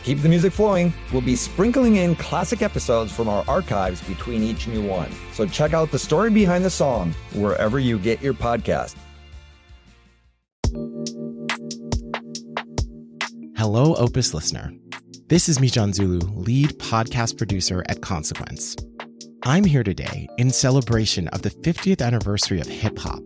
To keep the music flowing, we'll be sprinkling in classic episodes from our archives between each new one. So check out the story behind the song wherever you get your podcast. Hello, Opus listener. This is Mijan Zulu, lead podcast producer at Consequence. I'm here today in celebration of the 50th anniversary of hip hop.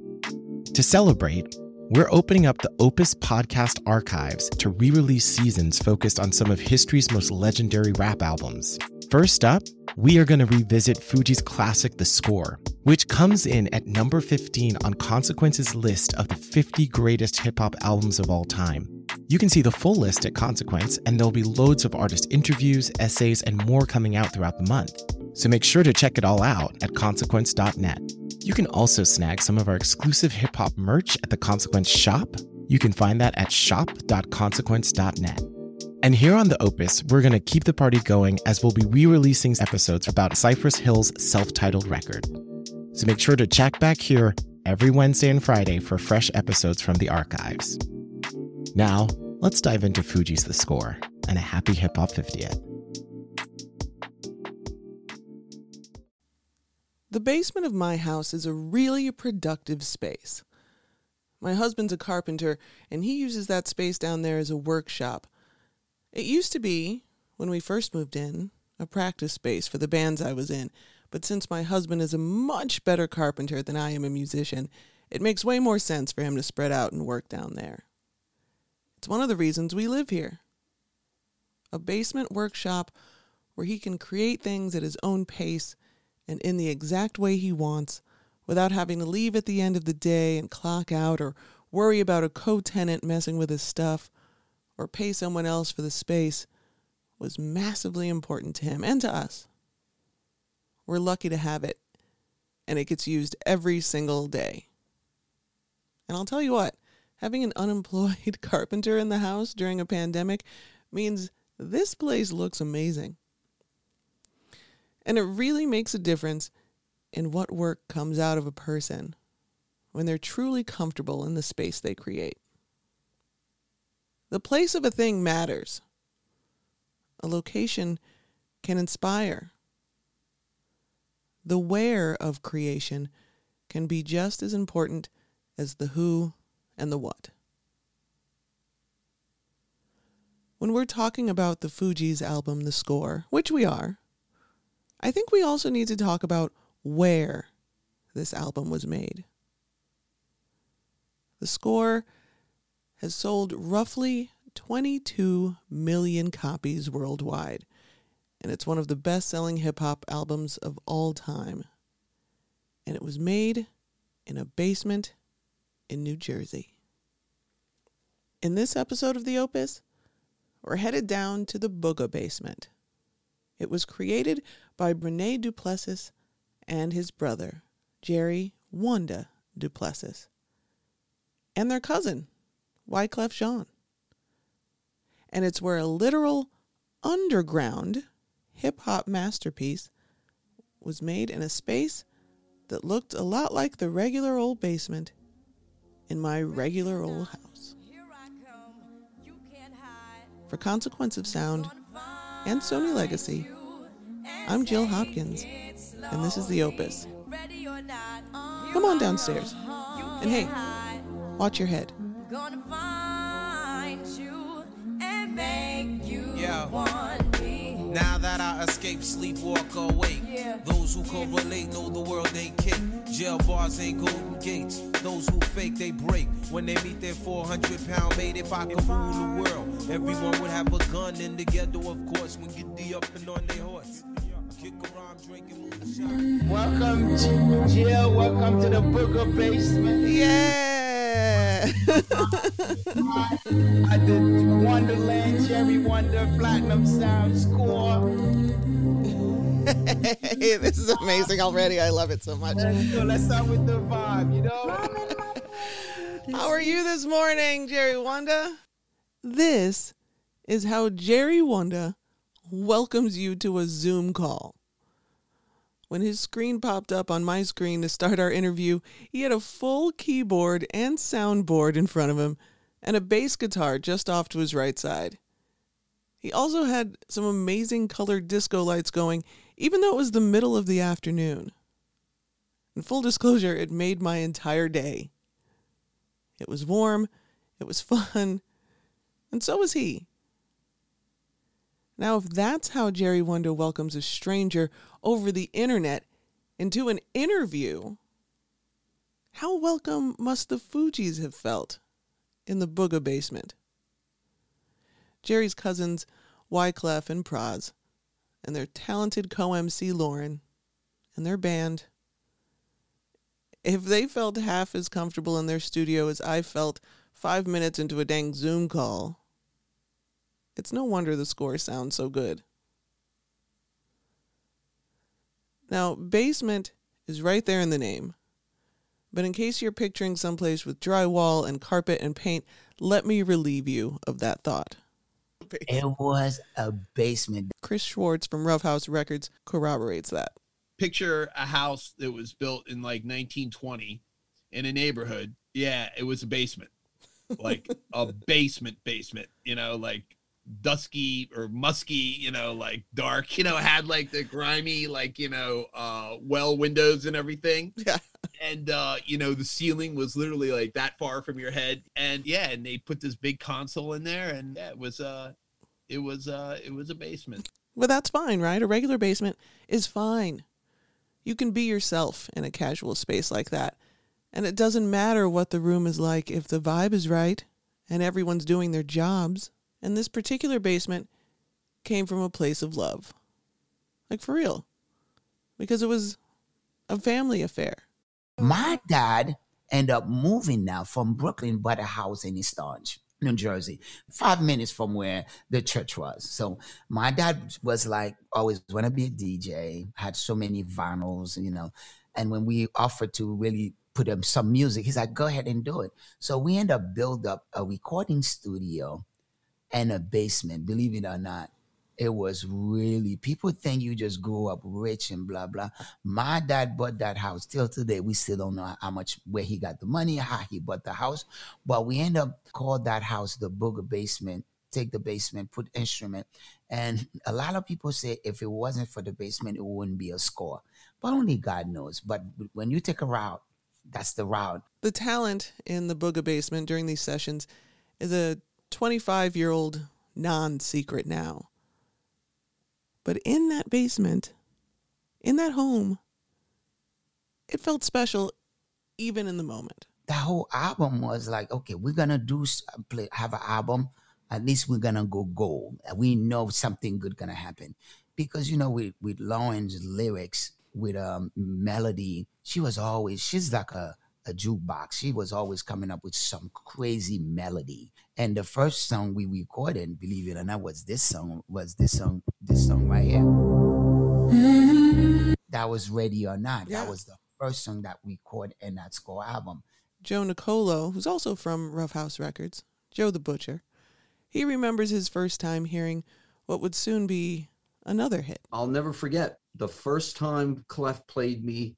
To celebrate, we're opening up the Opus podcast archives to re release seasons focused on some of history's most legendary rap albums. First up, we are going to revisit Fugees' classic The Score, which comes in at number 15 on Consequence's list of the 50 greatest hip hop albums of all time. You can see the full list at Consequence, and there'll be loads of artist interviews, essays, and more coming out throughout the month. So make sure to check it all out at consequence.net. You can also snag some of our exclusive hip hop merch at the Consequence shop. You can find that at shop.consequence.net. And here on the Opus, we're going to keep the party going as we'll be re releasing episodes about Cypress Hill's self titled record. So make sure to check back here every Wednesday and Friday for fresh episodes from the archives. Now, let's dive into Fugees' The Score and a happy hip hop 50th. The basement of my house is a really productive space. My husband's a carpenter, and he uses that space down there as a workshop. It used to be, when we first moved in, a practice space for the bands I was in, but since my husband is a much better carpenter than I am a musician, it makes way more sense for him to spread out and work down there. It's one of the reasons we live here. A basement workshop where he can create things at his own pace and in the exact way he wants without having to leave at the end of the day and clock out or worry about a co tenant messing with his stuff or pay someone else for the space was massively important to him and to us. We're lucky to have it, and it gets used every single day. And I'll tell you what, having an unemployed carpenter in the house during a pandemic means this place looks amazing. And it really makes a difference in what work comes out of a person when they're truly comfortable in the space they create. The place of a thing matters. A location can inspire. The where of creation can be just as important as the who and the what. When we're talking about the Fugees' album, The Score, which we are, I think we also need to talk about where this album was made. The score has sold roughly 22 million copies worldwide, and it's one of the best selling hip hop albums of all time. And it was made in a basement in New Jersey. In this episode of The Opus, we're headed down to the Booga basement. It was created by Brene Duplessis and his brother, Jerry Wonda Duplessis, and their cousin, Wyclef Jean. And it's where a literal underground hip hop masterpiece was made in a space that looked a lot like the regular old basement in my regular old house. For Consequence of Sound and Sony Legacy, I'm Jill Hopkins, and this is The Opus. Come on downstairs. And hey, watch your head. Yeah. Now that I escape, sleep, walk awake. Those who correlate know the world ain't kick. Jail bars ain't golden gates. Those who fake, they break. When they meet their 400 pound mate, if I could rule the world, everyone would have a gun in the ghetto, of course, when get the up and on their horse. Welcome, to Jill. Welcome to the Booga Basement. Yeah. I did Wonderland, Jerry Wonda, Platinum Sound Score. hey, this is amazing already. I love it so much. So let's start with the vibe, you know? How are you this morning, Jerry Wonda? This is how Jerry Wonda welcomes you to a Zoom call. When his screen popped up on my screen to start our interview, he had a full keyboard and soundboard in front of him and a bass guitar just off to his right side. He also had some amazing colored disco lights going, even though it was the middle of the afternoon. In full disclosure, it made my entire day. It was warm, it was fun, and so was he. Now, if that's how Jerry Wonda welcomes a stranger over the internet into an interview, how welcome must the Fugees have felt in the Booga basement? Jerry's cousins, Wyclef and Pras, and their talented co MC Lauren, and their band. If they felt half as comfortable in their studio as I felt five minutes into a dang Zoom call, it's no wonder the score sounds so good. Now, basement is right there in the name. But in case you're picturing someplace with drywall and carpet and paint, let me relieve you of that thought. It was a basement. Chris Schwartz from Ruffhouse Records corroborates that. Picture a house that was built in like 1920 in a neighborhood. Yeah, it was a basement. Like a basement basement, you know, like dusky or musky, you know, like dark, you know, had like the grimy, like, you know, uh well windows and everything. Yeah. And uh, you know, the ceiling was literally like that far from your head. And yeah, and they put this big console in there and yeah, it was uh it was uh it was a basement. Well, that's fine, right? A regular basement is fine. You can be yourself in a casual space like that. And it doesn't matter what the room is like if the vibe is right and everyone's doing their jobs. And this particular basement came from a place of love. Like for real. Because it was a family affair. My dad ended up moving now from Brooklyn, bought a house in East Orange, New Jersey, five minutes from where the church was. So my dad was like, always want to be a DJ, had so many vinyls, you know. And when we offered to really put up some music, he's like, go ahead and do it. So we end up build up a recording studio and a basement, believe it or not. It was really people think you just grew up rich and blah blah. My dad bought that house. Till today, we still don't know how much where he got the money, how he bought the house. But we end up called that house the Booga Basement. Take the basement, put instrument, and a lot of people say if it wasn't for the basement, it wouldn't be a score. But only God knows. But when you take a route, that's the route. The talent in the Booga basement during these sessions is a 25 year old non secret now. But in that basement, in that home, it felt special even in the moment. That whole album was like, okay, we're gonna do play, have an album. At least we're gonna go gold. We know something good gonna happen because you know with with Lauren's lyrics, with um melody, she was always she's like a a jukebox. She was always coming up with some crazy melody. And the first song we recorded, believe it or not, was this song. Was this song? This song right here. That was "Ready or Not." Yeah. That was the first song that we recorded in that score album. Joe Nicolo, who's also from Ruffhouse Records, Joe the Butcher, he remembers his first time hearing what would soon be another hit. I'll never forget the first time Clef played me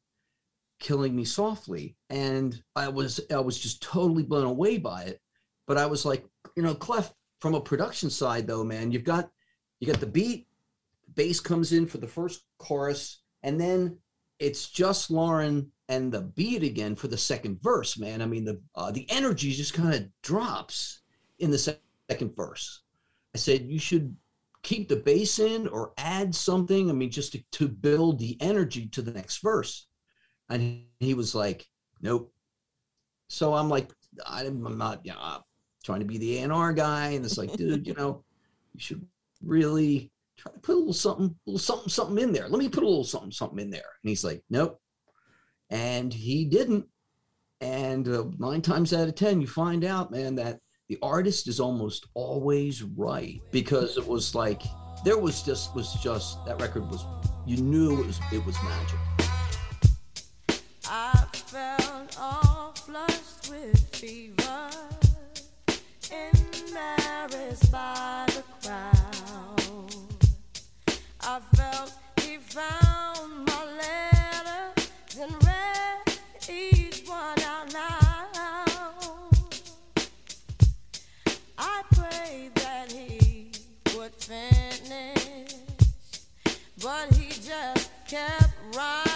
Killing Me Softly. And I was I was just totally blown away by it. But I was like, you know, Clef, from a production side though, man, you've got you got the beat, bass comes in for the first chorus, and then it's just Lauren and the beat again for the second verse, man. I mean, the uh, the energy just kind of drops in the sec- second verse. I said you should keep the bass in or add something. I mean, just to, to build the energy to the next verse. And he was like, nope. So I'm like, I'm not, you know, trying to be the A&R guy. And it's like, dude, you know, you should really try to put a little something, little something, something in there. Let me put a little something, something in there. And he's like, nope. And he didn't. And uh, nine times out of 10, you find out, man, that the artist is almost always right because it was like, there was just, was just, that record was you knew it was it was magic. I felt all flushed with fever, embarrassed by the crowd. I felt he found my letters and read each one out loud. I prayed that he would finish, but he just kept right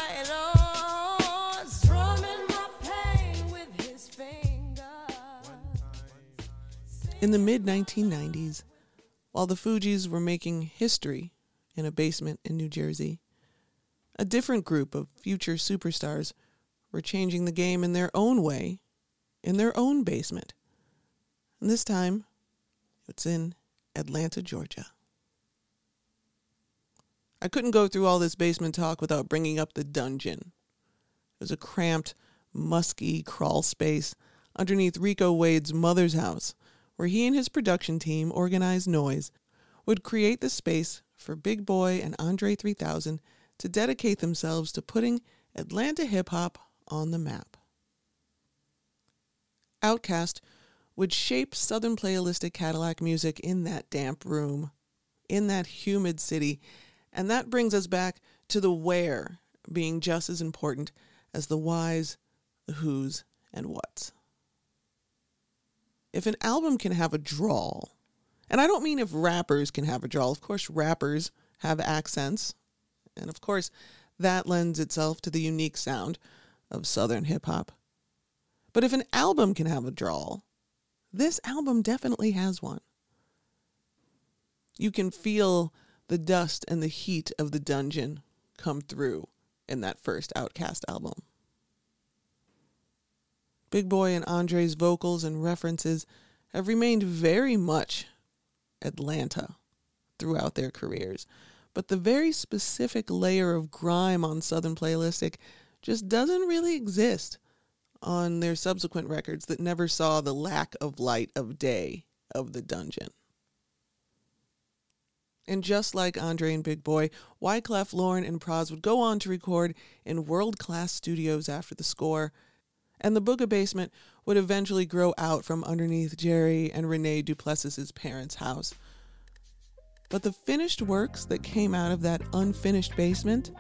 In the mid 1990s, while the Fugees were making history in a basement in New Jersey, a different group of future superstars were changing the game in their own way, in their own basement. And this time, it's in Atlanta, Georgia. I couldn't go through all this basement talk without bringing up the dungeon. It was a cramped, musky crawl space underneath Rico Wade's mother's house, where he and his production team, Organized Noise, would create the space for Big Boi and Andre 3000 to dedicate themselves to putting Atlanta hip hop on the map. OutKast would shape Southern playalistic Cadillac music in that damp room, in that humid city, and that brings us back to the where being just as important as the whys, the whos, and whats. If an album can have a drawl, and I don't mean if rappers can have a drawl, of course, rappers have accents, and of course, that lends itself to the unique sound of Southern hip hop. But if an album can have a drawl, this album definitely has one. You can feel the dust and the heat of the dungeon come through in that first OutKast album. Big Boi and Andre's vocals and references have remained very much Atlanta throughout their careers, but the very specific layer of grime on Southern Playalistic just doesn't really exist on their subsequent records that never saw the lack of light of day of the dungeon. And just like Andre and Big Boi, Wyclef, Lauren, and Pras would go on to record in world class studios after the score, and the Booga Basement would eventually grow out from underneath Jerry and Renee Duplessis's parents' house. But the finished works that came out of that unfinished basement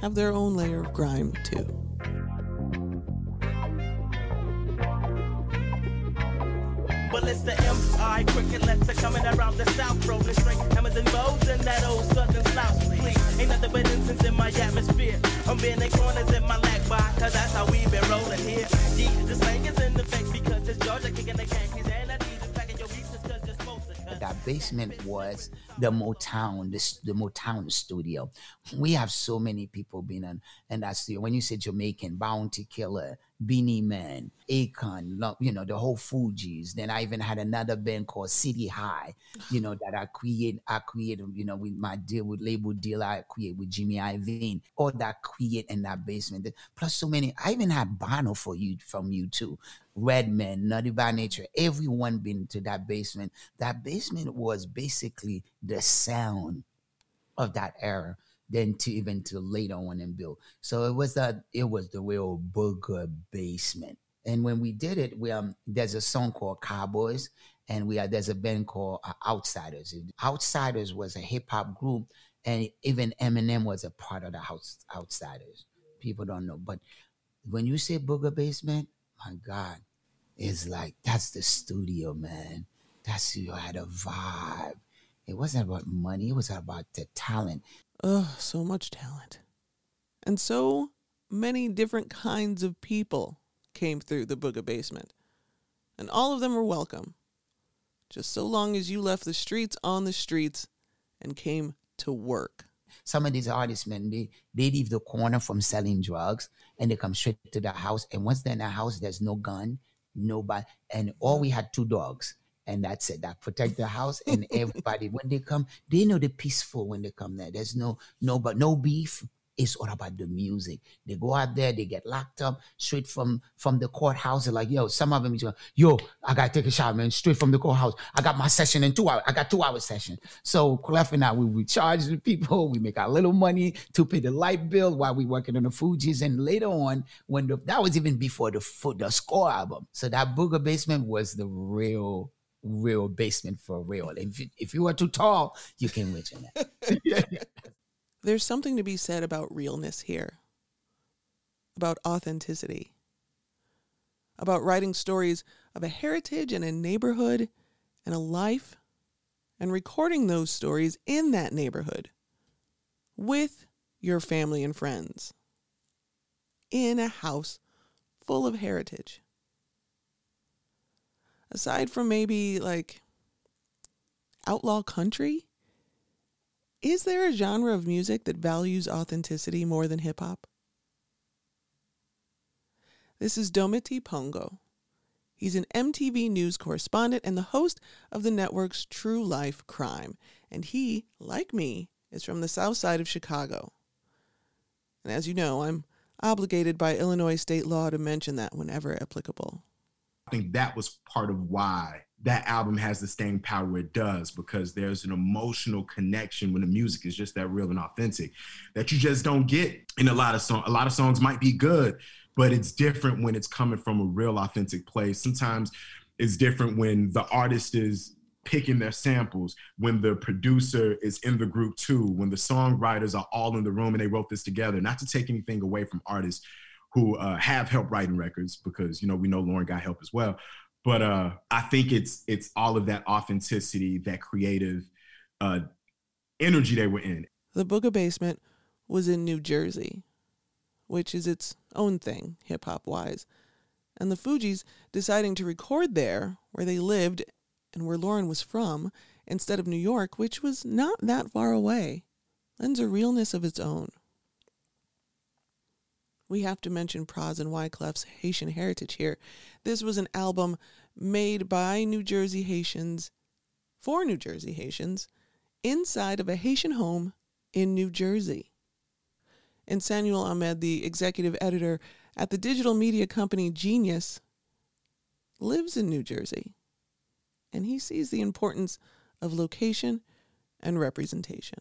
have their own layer of grime, too. It's MI letter coming around the south, hammers and bows that old southern south. Please, ain't nothing but incense in my atmosphere. I'm corners in my bar, cause that's how we been rolling here. Yeah, the slang is in because it's Georgia kicking the and I need your cause you're supposed to. That basement was the Motown, the, the Motown studio. We have so many people being on in that studio. When you say Jamaican, Bounty Killer, Beenie Man, Akon, you know, the whole Fugees. Then I even had another band called City High, you know, that I create, I created, you know, with my deal with label deal I create with Jimmy Iovine. All that create in that basement. Plus so many, I even had Bono for you from U2. Redman, Naughty by Nature, everyone been to that basement. That basement was basically the sound of that era than to even to later on and build. So it was that it was the real booga basement. And when we did it, we um there's a song called Cowboys, and we are there's a band called uh, Outsidaz. Outsidaz was a hip hop group, and even Eminem was a part of the house Outsidaz. People don't know, but when you say booga basement, my God, it's like that's the studio, man. That's you had a vibe. It wasn't about money. It was about the talent. Ugh, so much talent. And so many different kinds of people came through the Booga basement. And all of them were welcome. Just so long as you left the streets on the streets and came to work. Some of these artists, man, they, they leave the corner from selling drugs and they come straight to the house. And once they're in the house, there's no gun, nobody. And all we had two dogs. And that's it. That protect the house and everybody. when they come, they know they're peaceful when they come there. There's no no but no beef, It's all about the music. They go out there, they get locked up straight from from the courthouse. They're like, yo, some of them, yo, I gotta take a shower, man, straight from the courthouse. I got my session in two hours. I got two hour session. So Clef and I, we, we charge the people, we make our little money to pay the light bill while we working on the Fugees. And later on, when the that was even before the the score album. So that Booga Basement was the real real basement for real. If you, if you are too tall, you can reach in that. There's something to be said about realness here, about authenticity, about writing stories of a heritage and a neighborhood and a life, and recording those stories in that neighborhood with your family and friends in a house full of heritage. Aside from maybe like outlaw country, is there a genre of music that values authenticity more than hip hop? This is Dometi Pongo. He's an MTV News correspondent and the host of the network's True Life Crime. And he, like me, is from the south side of Chicago. And as you know, I'm obligated by Illinois state law to mention that whenever applicable. I think that was part of why that album has the staying power it does because there's an emotional connection when the music is just that real and authentic that you just don't get in a lot of songs. A lot of songs might be good, but it's different when it's coming from a real authentic place. Sometimes it's different when the artist is picking their samples, when the producer is in the group too, when the songwriters are all in the room and they wrote this together. Not to take anything away from artists who uh, have help writing records because you know we know Lauren got help as well. But uh, I think it's it's all of that authenticity, that creative uh, energy they were in. The Booga Basement was in New Jersey, which is its own thing, hip hop wise. And the Fugees deciding to record there, where they lived and where Lauren was from, instead of New York, which was not that far away, lends a realness of its own. We have to mention Pras and Wyclef's Haitian heritage here. This was an album made by New Jersey Haitians for New Jersey Haitians inside of a Haitian home in New Jersey. And Samuel Ahmed, the executive editor at the digital media company Genius, lives in New Jersey. And he sees the importance of location and representation.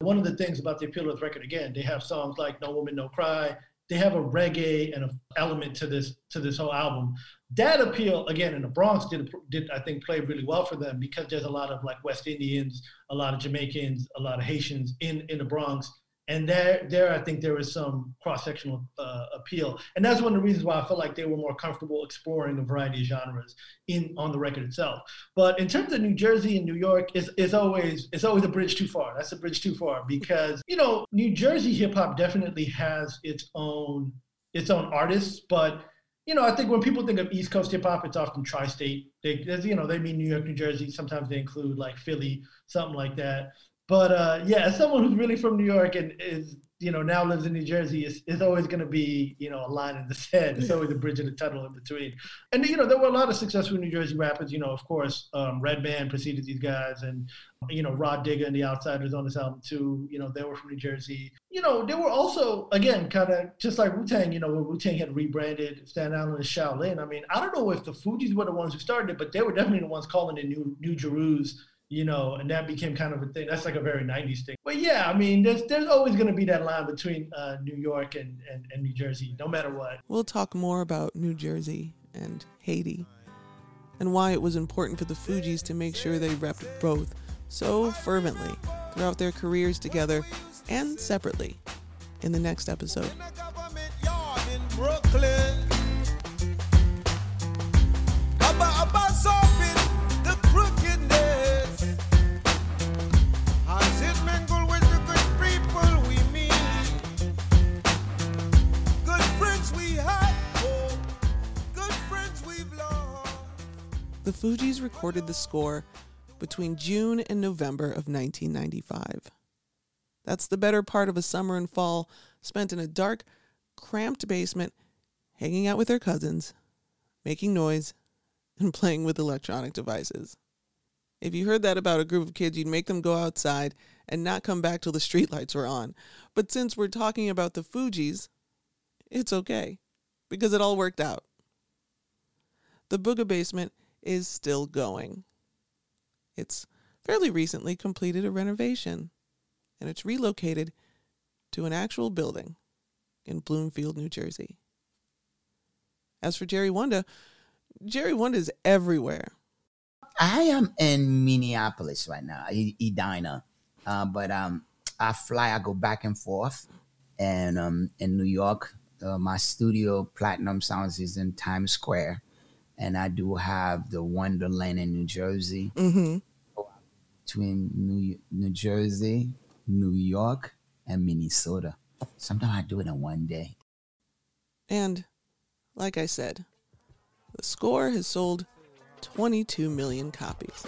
One of the things about the Appeal of the record, again, they have songs like No Woman, No Cry. They have a reggae and an element to this to this whole album. That appeal, again, in the Bronx did, did I think play really well for them because there's a lot of like West Indians, a lot of Jamaicans, a lot of Haitians in in the Bronx and there, there, I think there was some cross-sectional uh, appeal, and that's one of the reasons why I felt like they were more comfortable exploring a variety of genres in on the record itself. But in terms of New Jersey and New York, it's, it's always it's always a bridge too far. That's a bridge too far because you know New Jersey hip hop definitely has its own its own artists, but you know, I think when people think of East Coast hip hop, it's often tri-state. They, you know, they mean New York, New Jersey. Sometimes they include like Philly, something like that. But uh, yeah, as someone who's really from New York and is you know now lives in New Jersey, is is always going to be you know a line in the sand. It's always a bridge in the tunnel in between. And you know there were a lot of successful New Jersey rappers. You know, of course, um, Redman preceded these guys, and you know Rah Digga and the Outsidaz on this album too. You know they were from New Jersey. You know they were also again kind of just like Wu Tang. You know Wu Tang had rebranded Staten Island as Shaolin. I mean I don't know if the Fugees were the ones who started it, but they were definitely the ones calling it New New Jeru's you know, and that became kind of a thing. That's like a very 90s thing. But yeah, I mean, there's there's always going to be that line between uh, New York and, and, and New Jersey, no matter what. We'll talk more about New Jersey and Haiti and why it was important for the Fugees to make sure they repped both so fervently throughout their careers together and separately in the next episode. The Fugees recorded the score between June and November of 1995. That's the better part of a summer and fall spent in a dark, cramped basement, hanging out with their cousins, making noise, and playing with electronic devices. If you heard that about a group of kids, you'd make them go outside and not come back till the streetlights were on. But since we're talking about the Fugees, it's okay because it all worked out. The Booga Basement is still going. It's fairly recently completed a renovation and it's relocated to an actual building in Bloomfield, New Jersey. As for Jerry Wonda, Jerry Wonda is everywhere. I am in Minneapolis right now, Edina, uh, but um, I fly. I go back and forth, and um, in New York, uh, my studio, Platinum Sounds, is in Times Square, and I do have the Wonderland in New Jersey. Mm-hmm. Between New New Jersey, New York, and Minnesota. Sometimes I do it in one day. And like I said, the score has sold 22 million copies.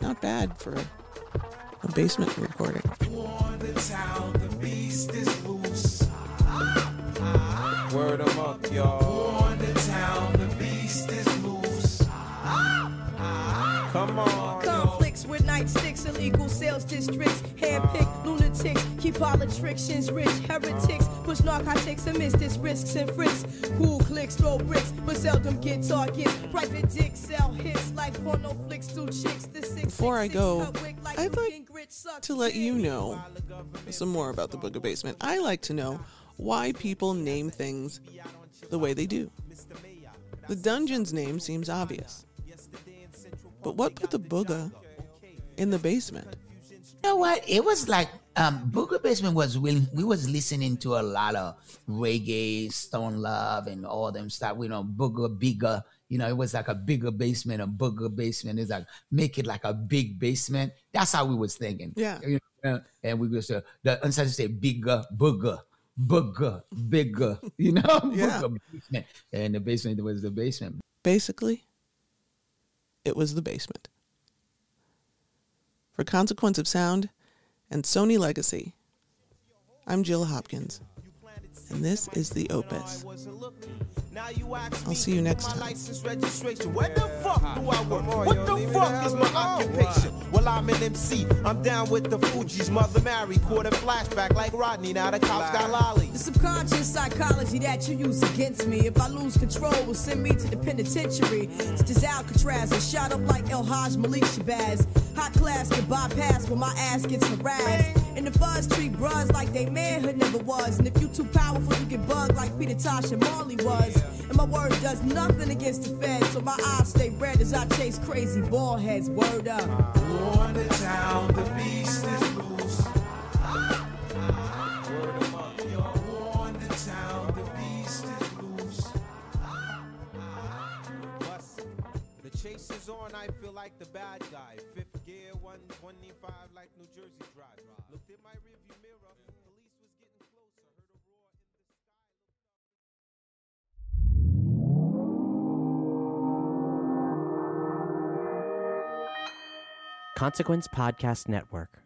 Not bad for a, a basement recording. Word 'em up, y'all. Illegal sales districts, handpicked lunatics, keep politicians rich, heretics, push narcotics and miss this risks and frisks. Cool clicks, throw bricks, but seldom get targets. Private dicks sell hits like porno flicks do chicks. The six Before I go, I'd like to let you know some more about the Booga Basement. I like to know why people name things the way they do. The dungeon's name seems obvious. But what put the booga in the basement? You know what? It was like um Booga Basement was really we was listening to a lot of reggae, Stone Love, and all them stuff. You know, Booger Bigger. You know, it was like a bigger basement, a booga basement. It's like make it like a big basement. That's how we was thinking. Yeah. You know, and we was uh, the of say bigger, booger, booger, bigger. You know, Yeah. And the basement was the basement. Basically, it was the basement. For Consequence of Sound and Sony Legacy, I'm Jill Hopkins, and this is the Opus. I'll see you next time. License registration. Where the fuck do I work? What the fuck is my occupation? Well, I'm an MC. I'm down with the Fugees mother Mary. Caught a flashback like Rodney. Now the cops got lolly. The subconscious psychology that you use against me. If I lose control, will send me to the penitentiary. Such as Alcatraz and shot up like El Haj Malik Shabazz. Hot class get bypassed when my ass gets harassed. And the fuzz treat Pras like they manhood never was. And if you too powerful, you get bugged like Peter Tosh and Marley was. And my word does nothing against the feds, so my eyes stay red as I chase crazy ball heads. Word up. On the town, the beast is loose. I feel like the bad guy. Fifth gear, 125 like New Jersey drive. Looked in my rearview mirror, police was getting closer. Heard a roar in the Consequence Podcast Network.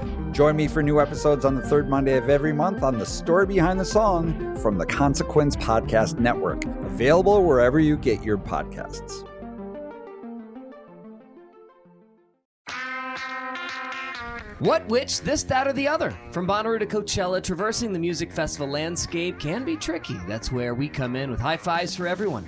Join me for new episodes on the third Monday of every month on The Story Behind the Song from the Consequence Podcast Network, available wherever you get your podcasts. What, which, this, that, or the other? From Bonnaroo to Coachella, traversing the music festival landscape can be tricky. That's where we come in with high fives for everyone.